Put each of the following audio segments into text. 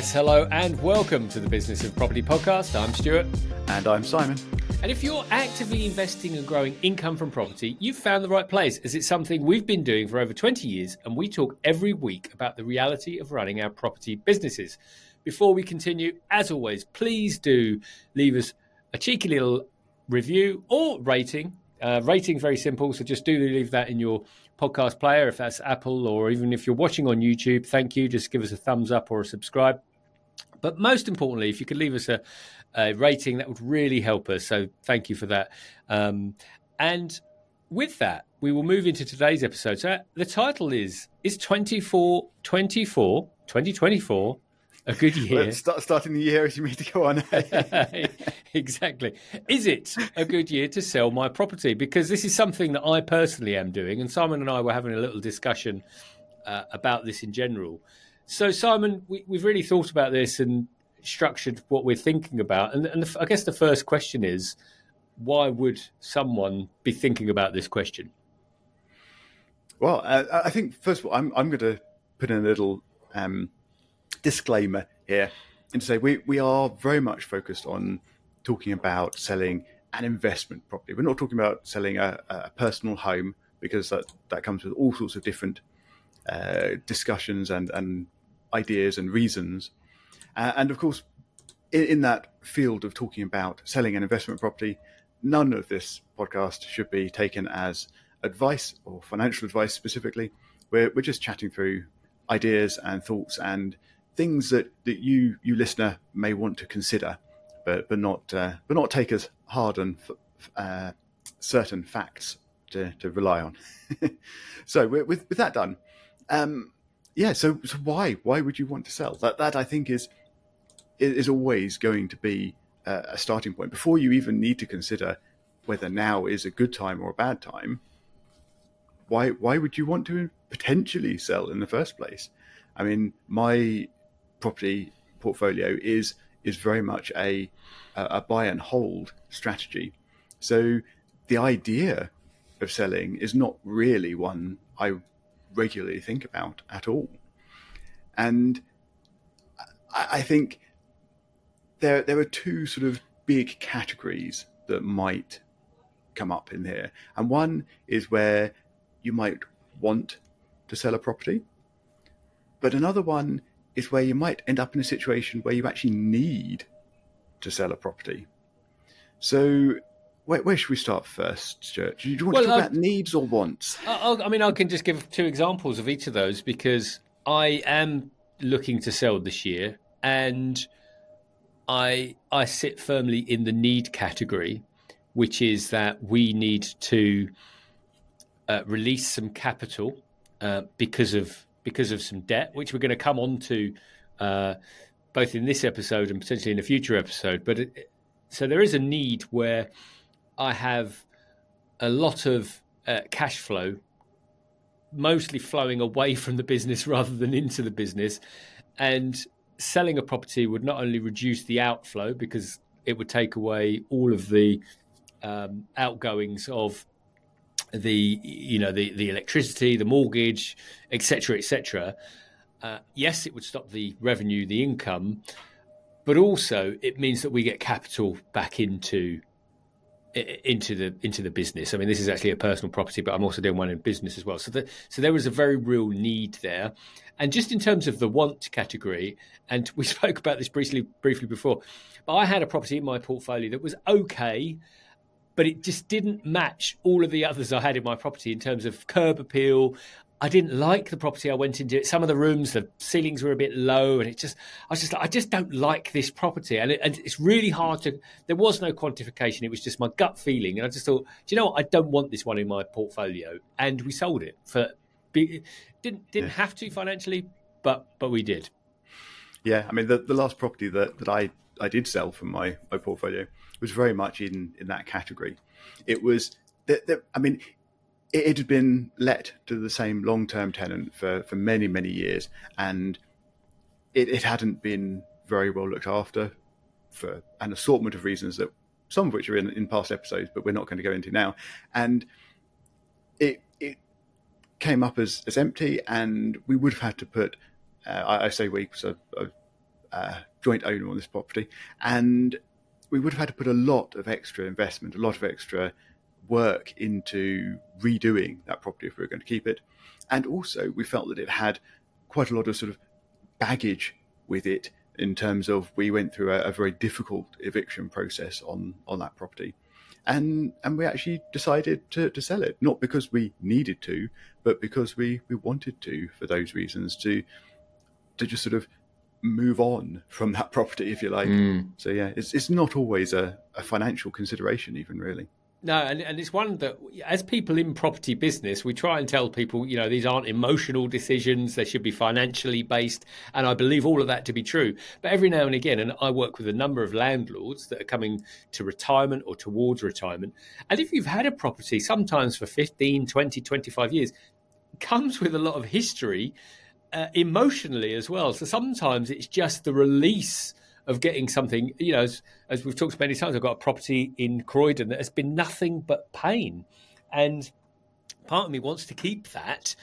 Yes, hello, and welcome to the Business of Property podcast. I'm Stuart. And I'm Simon. And if you're actively investing and growing income from property, you've found the right place, as it's something we've been doing for over 20 years, and we talk every week about the reality of running our property businesses. Before we continue, as always, please do leave us a cheeky little review or rating. Uh, rating very simple, so just do leave that in your podcast player if that's Apple, or even if you're watching on YouTube. Thank you. Just give us a thumbs up or a subscribe. But most importantly, if you could leave us a, a rating, that would really help us. So thank you for that. Um, and with that, we will move into today's episode. So the title is Is 24, 24, 2024 a good year. Let's start starting the year as you mean to go on. exactly. Is it a good year to sell my property? Because this is something that I personally am doing, and Simon and I were having a little discussion uh, about this in general. So, Simon, we, have really thought about this and structured what we're thinking about, and, and the, I guess the first question is, why would someone be thinking about this question? Well, uh, I think first of all, I'm I'm going to put in a little. Um, disclaimer here and say we, we are very much focused on talking about selling an investment property. We're not talking about selling a, a personal home because that, that comes with all sorts of different uh, discussions and, and ideas and reasons. Uh, and of course, in, in, that field of talking about selling an investment property, none of this podcast should be taken as advice or financial advice specifically. We're, we're just chatting through ideas and thoughts and things that, that you you listener may want to consider, but but not uh, but not take as hard and uh, certain facts to, to rely on. so with with that done, um, yeah. So so why why would you want to sell? That that I think is is always going to be a, a starting point before you even need to consider whether now is a good time or a bad time. Why why would you want to potentially sell in the first place? I mean, my property portfolio is is very much a a buy and hold strategy. So the idea of selling is not really one I regularly think about at all. And I think there there are two sort of big categories that might come up in here. And one is where you might want to sell a property. But another one is where you might end up in a situation where you actually need to sell a property. So, where, where should we start first, Stuart? Do you want well, to talk about needs or wants? I, I mean, I can just give two examples of each of those because I am looking to sell this year, and I I sit firmly in the need category, which is that we need to uh, release some capital uh, because of because of some debt, which we're going to come on to uh, both in this episode and potentially in a future episode. But it, so there is a need where I have a lot of uh, cash flow, mostly flowing away from the business rather than into the business, and selling a property would not only reduce the outflow because it would take away all of the um, outgoings of the you know the the electricity, the mortgage, etc., etc. Uh, yes, it would stop the revenue, the income, but also it means that we get capital back into into the into the business. I mean, this is actually a personal property, but I'm also doing one in business as well. So, the, so there was a very real need there. And just in terms of the want category, and we spoke about this briefly briefly before, but I had a property in my portfolio that was okay but it just didn't match all of the others I had in my property in terms of curb appeal. I didn't like the property I went into. Some of the rooms, the ceilings were a bit low, and it just, I was just like, I just don't like this property. And, it, and it's really hard to, there was no quantification. It was just my gut feeling. And I just thought, do you know what? I don't want this one in my portfolio. And we sold it for, didn't, didn't yeah. have to financially, but, but we did. Yeah. I mean, the, the last property that, that I, I did sell from my, my portfolio was very much in in that category. It was that, that I mean, it, had been let to the same long term tenant for for many many years, and it, it hadn't been very well looked after for an assortment of reasons that some of which are in, in past episodes, but we're not going to go into now. And it it came up as, as empty, and we would have had to put. Uh, I, I, say we, because so uh, joint owner on this property, and we would have had to put a lot of extra investment, a lot of extra work into redoing that property if we were going to keep it. And also, we felt that it had quite a lot of sort of baggage with it in terms of we went through a, a very difficult eviction process on on that property and and we actually decided to, to sell it not because we needed to but because we we wanted to for those reasons to to just sort of move on from that property if you like mm. so yeah it's it's not always a, a financial consideration even really no, and, and it's one that, as people in property business, we try and tell people, you know, these aren't emotional decisions, they should be financially based. And I believe all of that to be true. But every now and again, and I work with a number of landlords that are coming to retirement or towards retirement. And if you've had a property, sometimes for 15, 20, 25 years, comes with a lot of history uh, emotionally as well. So sometimes it's just the release of getting something. You know, as, as we've talked many times, I've got a property in Croydon that has been nothing but pain, and part of me wants to keep that.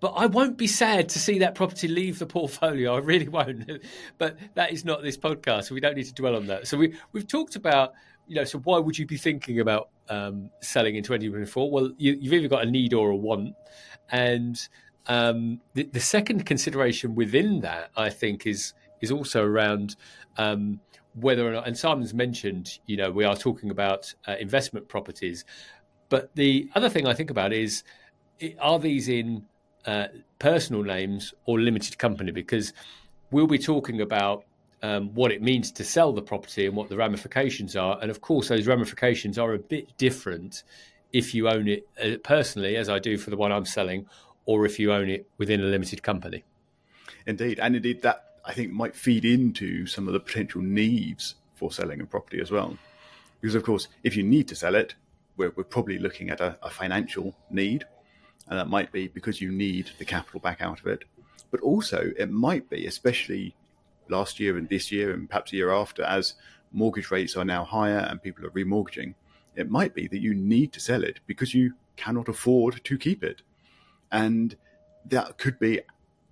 But I won't be sad to see that property leave the portfolio. I really won't. but that is not this podcast. So we don't need to dwell on that. So we we've talked about you know. So why would you be thinking about um, selling in 2024? Well, you, have either got a need or a want, and um, the, the, second consideration within that, I think, is is also around um, whether or not, and Simon's mentioned, you know, we are talking about uh, investment properties, but the other thing I think about is, are these in uh, personal names or limited company? Because we'll be talking about um, what it means to sell the property and what the ramifications are, and of course, those ramifications are a bit different if you own it uh, personally, as I do for the one I'm selling, or if you own it within a limited company. Indeed, and indeed that I think might feed into some of the potential needs for selling a property as well. Because, of course, if you need to sell it, we're, we're probably looking at a, a financial need. And that might be because you need the capital back out of it. But also, it might be, especially last year and this year, and perhaps a year after, as mortgage rates are now higher and people are remortgaging, it might be that you need to sell it because you cannot afford to keep it. And that could be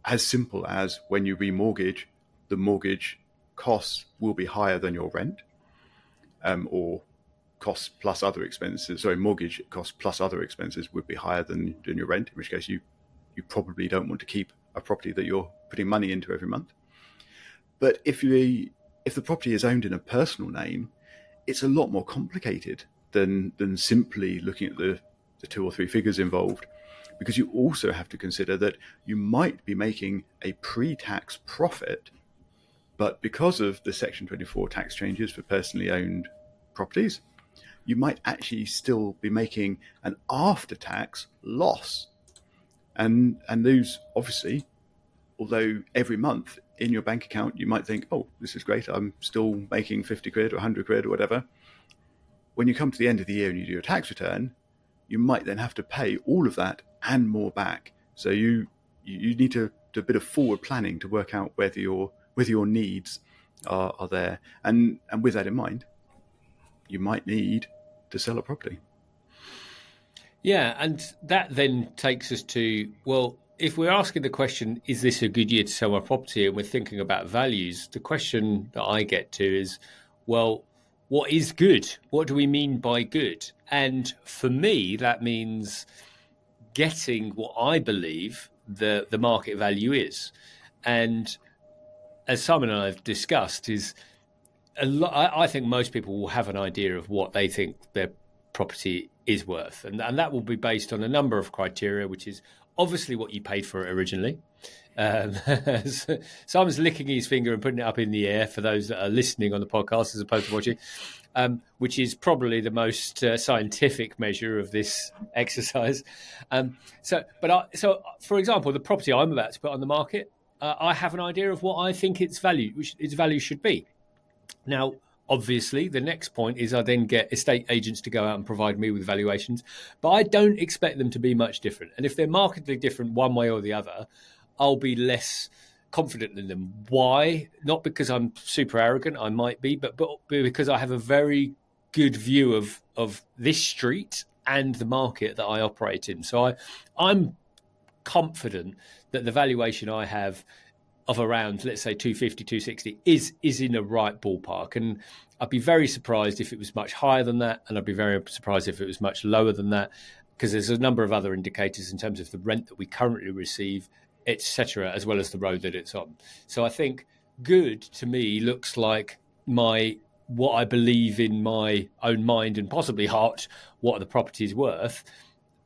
as simple as when you remortgage, the mortgage costs will be higher than your rent, um, or costs plus other expenses. Sorry, mortgage costs plus other expenses would be higher than, than your rent. In which case, you you probably don't want to keep a property that you're putting money into every month. But if you if the property is owned in a personal name, it's a lot more complicated than than simply looking at the, the two or three figures involved because you also have to consider that you might be making a pre tax profit, but because of the Section 24 tax changes for personally owned properties, you might actually still be making an after tax loss. And, and those obviously, although every month in your bank account you might think, oh, this is great, I'm still making 50 quid or 100 quid or whatever. When you come to the end of the year and you do your tax return, you might then have to pay all of that and more back. So you you need to do a bit of forward planning to work out whether your whether your needs are, are there. And and with that in mind, you might need to sell a property. Yeah, and that then takes us to well, if we're asking the question, is this a good year to sell my property, and we're thinking about values, the question that I get to is, well, what is good? What do we mean by good? And for me, that means getting what I believe the the market value is. And as Simon and I have discussed, is a. I, I think most people will have an idea of what they think their property is worth, and and that will be based on a number of criteria, which is obviously what you paid for it originally. Um, Simon's licking his finger and putting it up in the air for those that are listening on the podcast as opposed to watching um, which is probably the most uh, scientific measure of this exercise. Um, so, but I, so for example, the property I'm about to put on the market, uh, I have an idea of what I think its value, which its value should be. Now, obviously, the next point is I then get estate agents to go out and provide me with valuations, but I don't expect them to be much different. And if they're markedly different one way or the other, I'll be less confident in them. Why? Not because I'm super arrogant, I might be, but but because I have a very good view of of this street and the market that I operate in. So I I'm confident that the valuation I have of around let's say 250 260 is is in the right ballpark and I'd be very surprised if it was much higher than that and I'd be very surprised if it was much lower than that because there's a number of other indicators in terms of the rent that we currently receive etc as well as the road that it's on so I think good to me looks like my what I believe in my own mind and possibly heart what the property is worth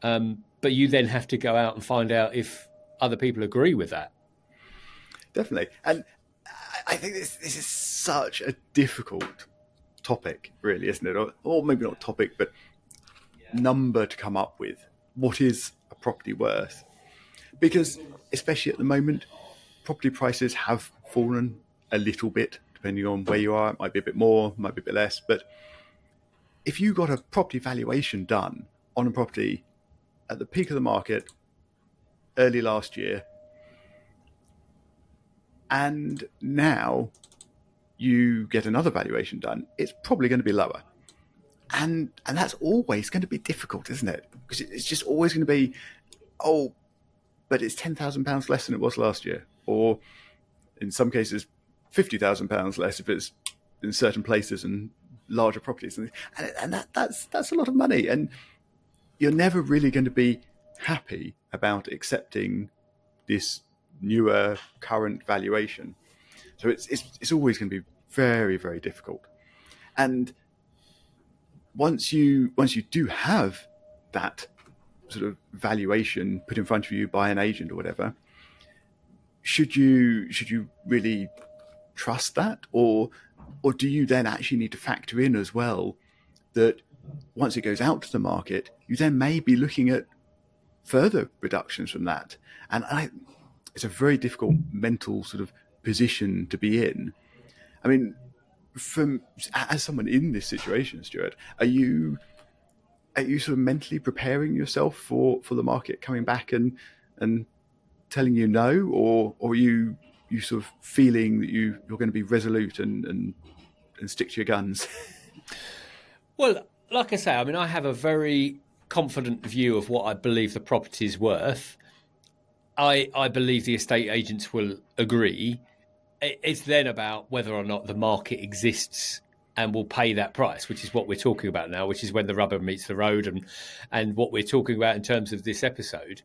um, but you then have to go out and find out if other people agree with that definitely. And I think this this is such a difficult topic, really, isn't it? Or, or maybe not topic, but number to come up with. What is a property worth? Because especially at the moment, property prices have fallen a little bit, depending on where you are. It might be a bit more, might be a bit less. But if you got a property valuation done on a property at the peak of the market early last year, and now you get another valuation done, it's probably going to be lower. And and that's always going to be difficult, isn't it? Because it's just always going to be, oh, but it's ten thousand pounds less than it was last year, or in some cases, fifty thousand pounds less if it's in certain places and larger properties, and and that that's that's a lot of money, and you're never really going to be happy about accepting this newer current valuation. So it's it's it's always going to be very very difficult. And once you once you do have that sort of valuation put in front of you by an agent or whatever, should you should you really trust that or or do you then actually need to factor in as well that once it goes out to the market, you then may be looking at further reductions from that. And I, it's a very difficult mental sort of position to be in. I mean, from as someone in this situation, Stuart, are you are you sort of mentally preparing yourself for, for the market coming back and and telling you no, or or you you sort of feeling that you you're going to be resolute and and, and stick to your guns? well, like I say, I mean, I have a very confident view of what I believe the property is worth. I I believe the estate agents will agree. It's then about whether or not the market exists and will pay that price, which is what we're talking about now, which is when the rubber meets the road and and what we're talking about in terms of this episode.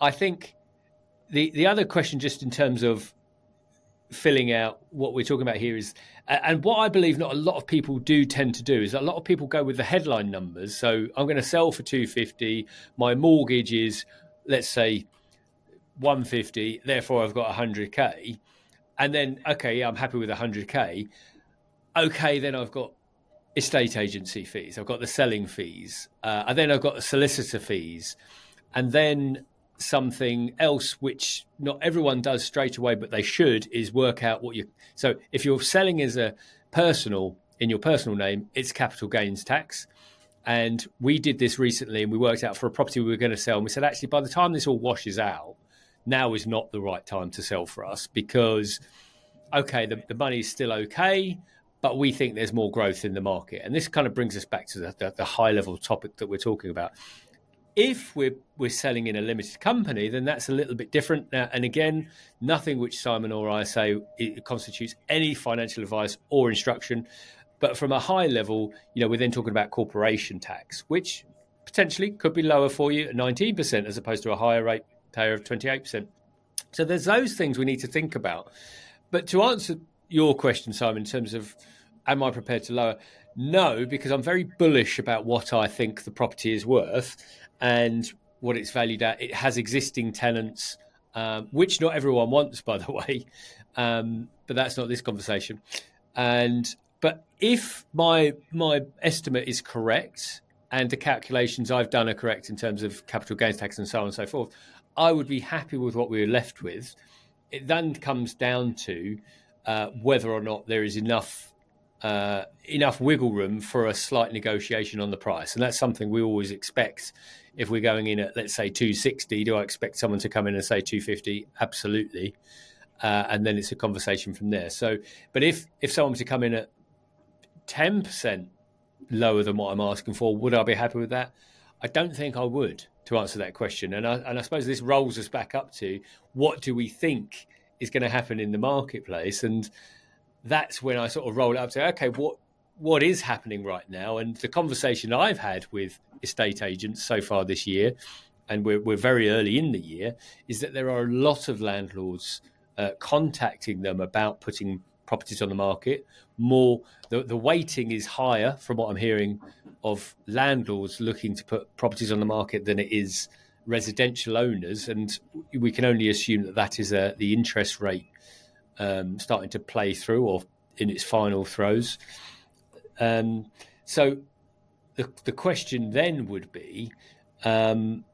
I think the the other question, just in terms of filling out what we're talking about here is and what I believe not a lot of people do tend to do is a lot of people go with the headline numbers. So I'm going to sell for 250. My mortgage is let's say 150, therefore I've got 100k. And then, okay, I'm happy with 100k. Okay, then I've got estate agency fees, I've got the selling fees, uh, and then I've got the solicitor fees, and then something else which not everyone does straight away, but they should is work out what you. So if you're selling as a personal in your personal name, it's capital gains tax. And we did this recently, and we worked out for a property we were going to sell, and we said actually by the time this all washes out, now is not the right time to sell for us because, okay, the, the money is still okay, but we think there's more growth in the market. And this kind of brings us back to the, the, the high level topic that we're talking about. If we're we're selling in a limited company, then that's a little bit different. Now, and again, nothing which Simon or I say constitutes any financial advice or instruction. But from a high level, you know, we're then talking about corporation tax, which potentially could be lower for you at 19% as opposed to a higher rate payer of 28%. So there's those things we need to think about. But to answer your question, Simon, in terms of am I prepared to lower? No, because I'm very bullish about what I think the property is worth and what it's valued at. It has existing tenants, um, which not everyone wants, by the way. Um, but that's not this conversation. And but if my my estimate is correct and the calculations I've done are correct in terms of capital gains tax and so on and so forth, I would be happy with what we are left with. It then comes down to uh, whether or not there is enough uh, enough wiggle room for a slight negotiation on the price, and that's something we always expect. If we're going in at let's say 260, do I expect someone to come in and say 250? Absolutely, uh, and then it's a conversation from there. So, but if if someone was to come in at 10 percent lower than what I'm asking for, would I be happy with that? I don't think I would to answer that question. And I, and I suppose this rolls us back up to what do we think is going to happen in the marketplace, and that's when I sort of roll it up say, okay, what what is happening right now? And the conversation I've had with estate agents so far this year, and we're we're very early in the year, is that there are a lot of landlords uh, contacting them about putting properties on the market. More the the weighting is higher from what I'm hearing of landlords looking to put properties on the market than it is residential owners, and we can only assume that that is uh, the interest rate um, starting to play through or in its final throes. Um, so the the question then would be. Um,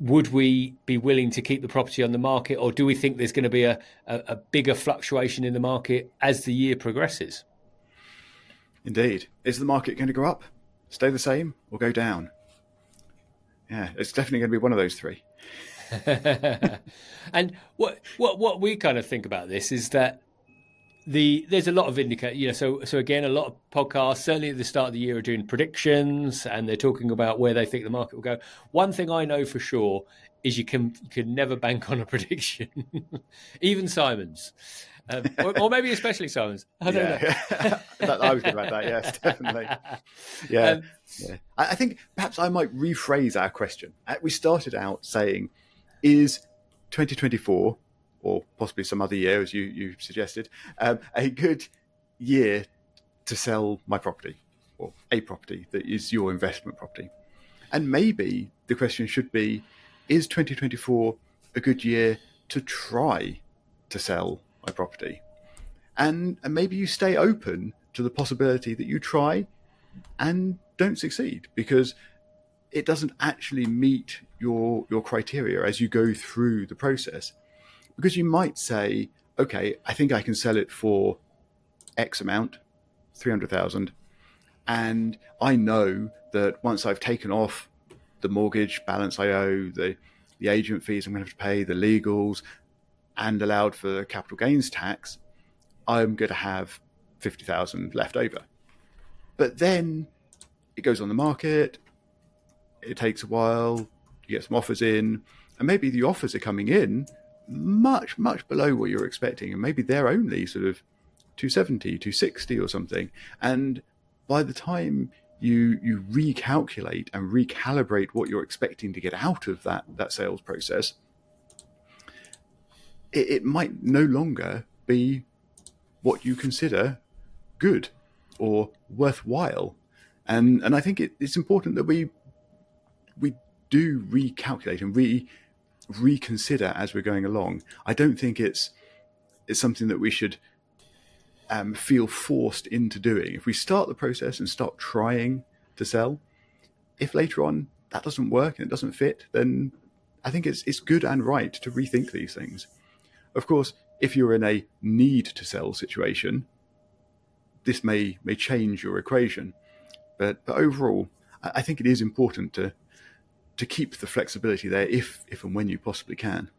would we be willing to keep the property on the market, or do we think there's going to be a, a, a bigger fluctuation in the market as the year progresses? Indeed. Is the market going to go up, stay the same, or go down? Yeah, it's definitely going to be one of those three. and what what what we kind of think about this is that the there's a lot of indicate you know so so again a lot of podcasts certainly at the start of the year are doing predictions and they're talking about where they think the market will go one thing i know for sure is you can you can never bank on a prediction even simon's um, or, or, maybe especially Simons. I don't yeah. know. I was good about that. Yes, definitely. Yeah. Um, yeah. I think perhaps I might rephrase our question. Uh, we started out saying, "Is 2024 or possibly some other year, as you, you suggested, um, a good year to sell my property or a property that is your investment property. And maybe the question should be is 2024 a good year to try to sell my property? And, and maybe you stay open to the possibility that you try and don't succeed because it doesn't actually meet your your criteria as you go through the process because you might say, okay, I think I can sell it for X amount, 300,000. And I know that once I've taken off the mortgage balance I owe, the, the agent fees I'm going to have to pay, the legals, and allowed for capital gains tax, I'm going to have 50,000 left over. But then it goes on the market, it takes a while, you get some offers in, and maybe the offers are coming in much, much below what you're expecting. And maybe they're only sort of 270, 260 or something. And by the time you you recalculate and recalibrate what you're expecting to get out of that, that sales process, it, it might no longer be what you consider good or worthwhile. And and I think it, it's important that we do recalculate and re reconsider as we're going along. I don't think it's it's something that we should um, feel forced into doing. If we start the process and start trying to sell, if later on that doesn't work and it doesn't fit, then I think it's it's good and right to rethink these things. Of course, if you're in a need to sell situation, this may may change your equation. But but overall, I think it is important to to keep the flexibility there if if and when you possibly can.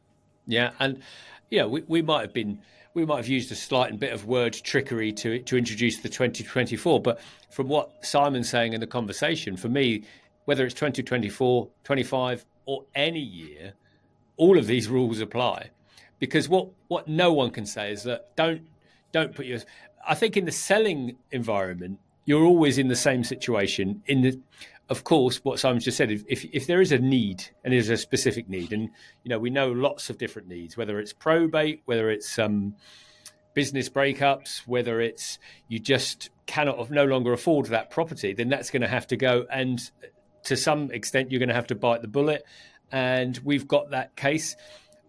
Yeah, and yeah, we, we might have been we might have used a slight bit of word trickery to to introduce the 2024, but from what Simon's saying in the conversation, for me, whether it's 2024, 25, or any year, all of these rules apply. Because what what no one can say is that don't don't put your I think in the selling environment, you're always in the same situation. In the of course, what Simon just said, if, if there is a need and there's a specific need, and you know we know lots of different needs, whether it's probate, whether it's um, business breakups, whether it's you just cannot no longer afford that property, then that's going to have to go, and to some extent, you're going to have to bite the bullet. And we've got that case.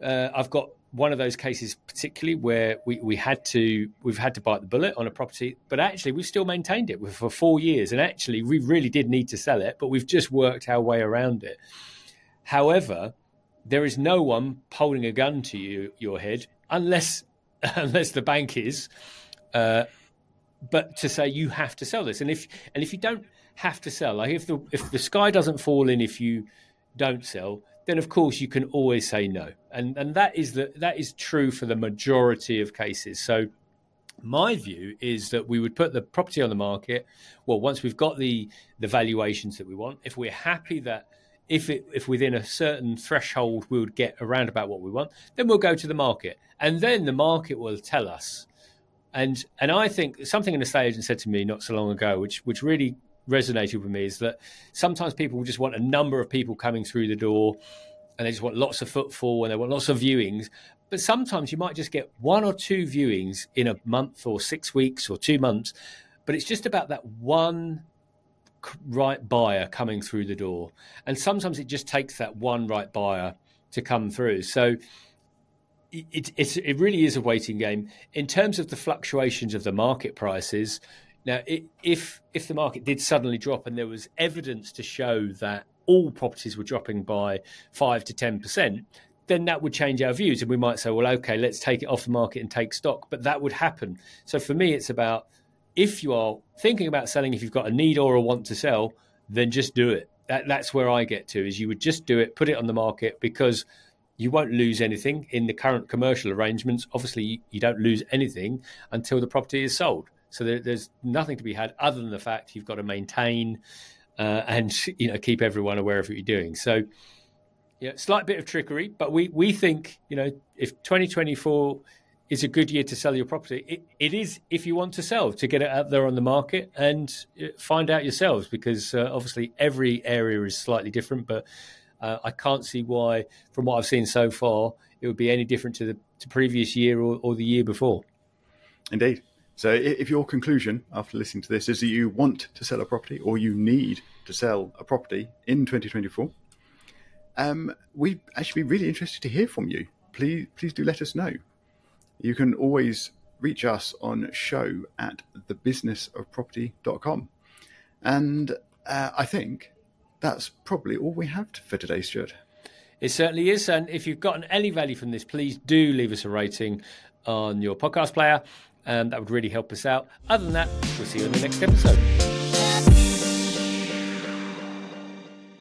Uh, I've got one of those cases particularly where we, we had to we've had to bite the bullet on a property but actually we've still maintained it for four years. And actually we really did need to sell it but we've just worked our way around it. However there is no one holding a gun to you your head unless unless the bank is uh, but to say you have to sell this. And if and if you don't have to sell like if the if the sky doesn't fall in if you don't sell then of course you can always say no, and and that is the that is true for the majority of cases. So my view is that we would put the property on the market. Well, once we've got the the valuations that we want, if we're happy that if it, if within a certain threshold we would get around about what we want, then we'll go to the market, and then the market will tell us. And and I think something an estate agent said to me not so long ago, which which really resonated with me, is that sometimes people just want a number of people coming through the door, and they just want lots of footfall and they want lots of viewings. But sometimes you might just get one or two viewings in a month or six weeks or two months, but it's just about that one right buyer coming through the door. And sometimes it just takes that one right buyer to come through. So it, it, really is a waiting game. In terms of the fluctuations of the market prices, now if if the market did suddenly drop and there was evidence to show that all properties were dropping by five to ten percent, then that would change our views, and we might say, well, okay, let's take it off the market and take stock. But that would happen. So for me, it's about if you are thinking about selling, if you've got a need or a want to sell, then just do it. That, that's where I get to is you would just do it, put it on the market because you won't lose anything in the current commercial arrangements. Obviously, you don't lose anything until the property is sold. So there, there's nothing to be had other than the fact you've got to maintain uh, and you know keep everyone aware of what you're doing. So yeah, slight bit of trickery, but we we think you know if 2024 is a good year to sell your property. It, it is if you want to sell to get it out there on the market and uh, find out yourselves because uh, obviously every area is slightly different. But uh, I can't see why, from what I've seen so far, it would be any different to the to previous year or, or the year before. Indeed. So, if your conclusion after listening to this is that you want to sell a property or you need to sell a property in 2024, um, we'd actually be really interested to hear from you. Please, please do let us know you can always reach us on show at thebusinessofproperty.com. And uh, I think that's probably all we have for today, Stuart. It certainly is. And if you've gotten any value from this, please do leave us a rating on your podcast player. And that would really help us out. Other than that, we'll see you in the next episode.